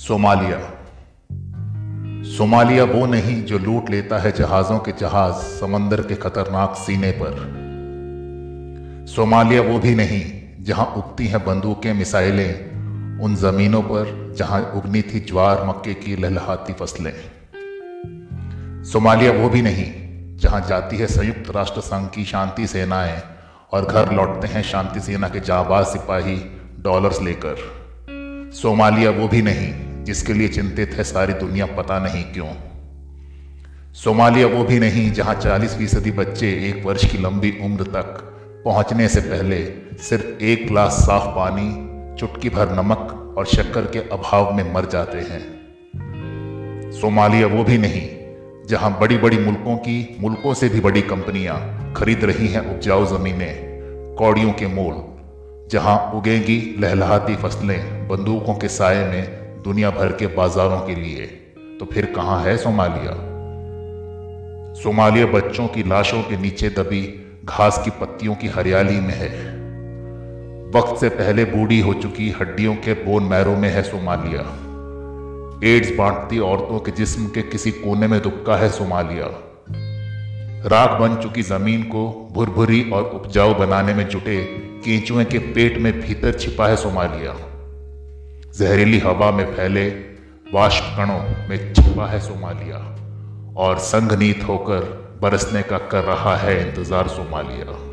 Somalia. Somalia वो नहीं जो लूट लेता है जहाजों के जहाज़ समंदर के खतरनाक सीने पर। सोमालिया वो भी नहीं जहाँ उगती हैं बंदूकें, मिसाइलें, उन जमीनों पर जहाँ उगनी थी ज्वार मक्के की लहलहाती फ़सलें। सोमालिया वो भी नहीं जहाँ जाती है संयुक्त राष्ट्र संघ की शांति सेनाएँ और घर लौटते हैं शांति सेना के जाबाज सिपाही डॉलर्स लेकर। सोमालिया वो भी नहीं जिसके लिए चिंतित है सारी दुनिया, पता नहीं क्यों। सोमालिया वो भी नहीं जहाँ 40 फ़ीसदी बच्चे एक वर्ष की लंबी उम्र तक पहुँचने से पहले सिर्फ़ एक गिलास साफ़ पानी, चुटकी भर नमक और शक्कर के अभाव में मर जाते हैं। सोमालिया वो भी नहीं जहाँ बड़ी बड़ी मुल्कों की, मुल्कों से भी बड़ी कंपनियाँ खरीद रही हैं उपजाऊ जमीनें, कौड़ियों के मोल, जहाँ उगेंगी लहलहाती फ़सलें बंदूकों के साय में दुनिया भर के बाजारों के लिए। तो फिर कहाँ है सोमालिया? सोमालिया बच्चों की लाशों के नीचे दबी घास की पत्तियों की हरियाली में है। वक्त से पहले बूढ़ी हो चुकी हड्डियों के बोन मैरों में है सोमालिया। एड्स बांटती औरतों के जिस्म के किसी कोने में दुबका है सोमालिया। राख बन चुकी ज़मीन को भुरभुरी और उपजाऊ बनाने में जुटे केंचुए के पेट में भीतर छिपा है सोमालिया। जहरीली हवा में फैले वाष्प कणों में छिपा है सोमालिया और संघनीत होकर बरसने का कर रहा है इंतज़ार सोमालिया।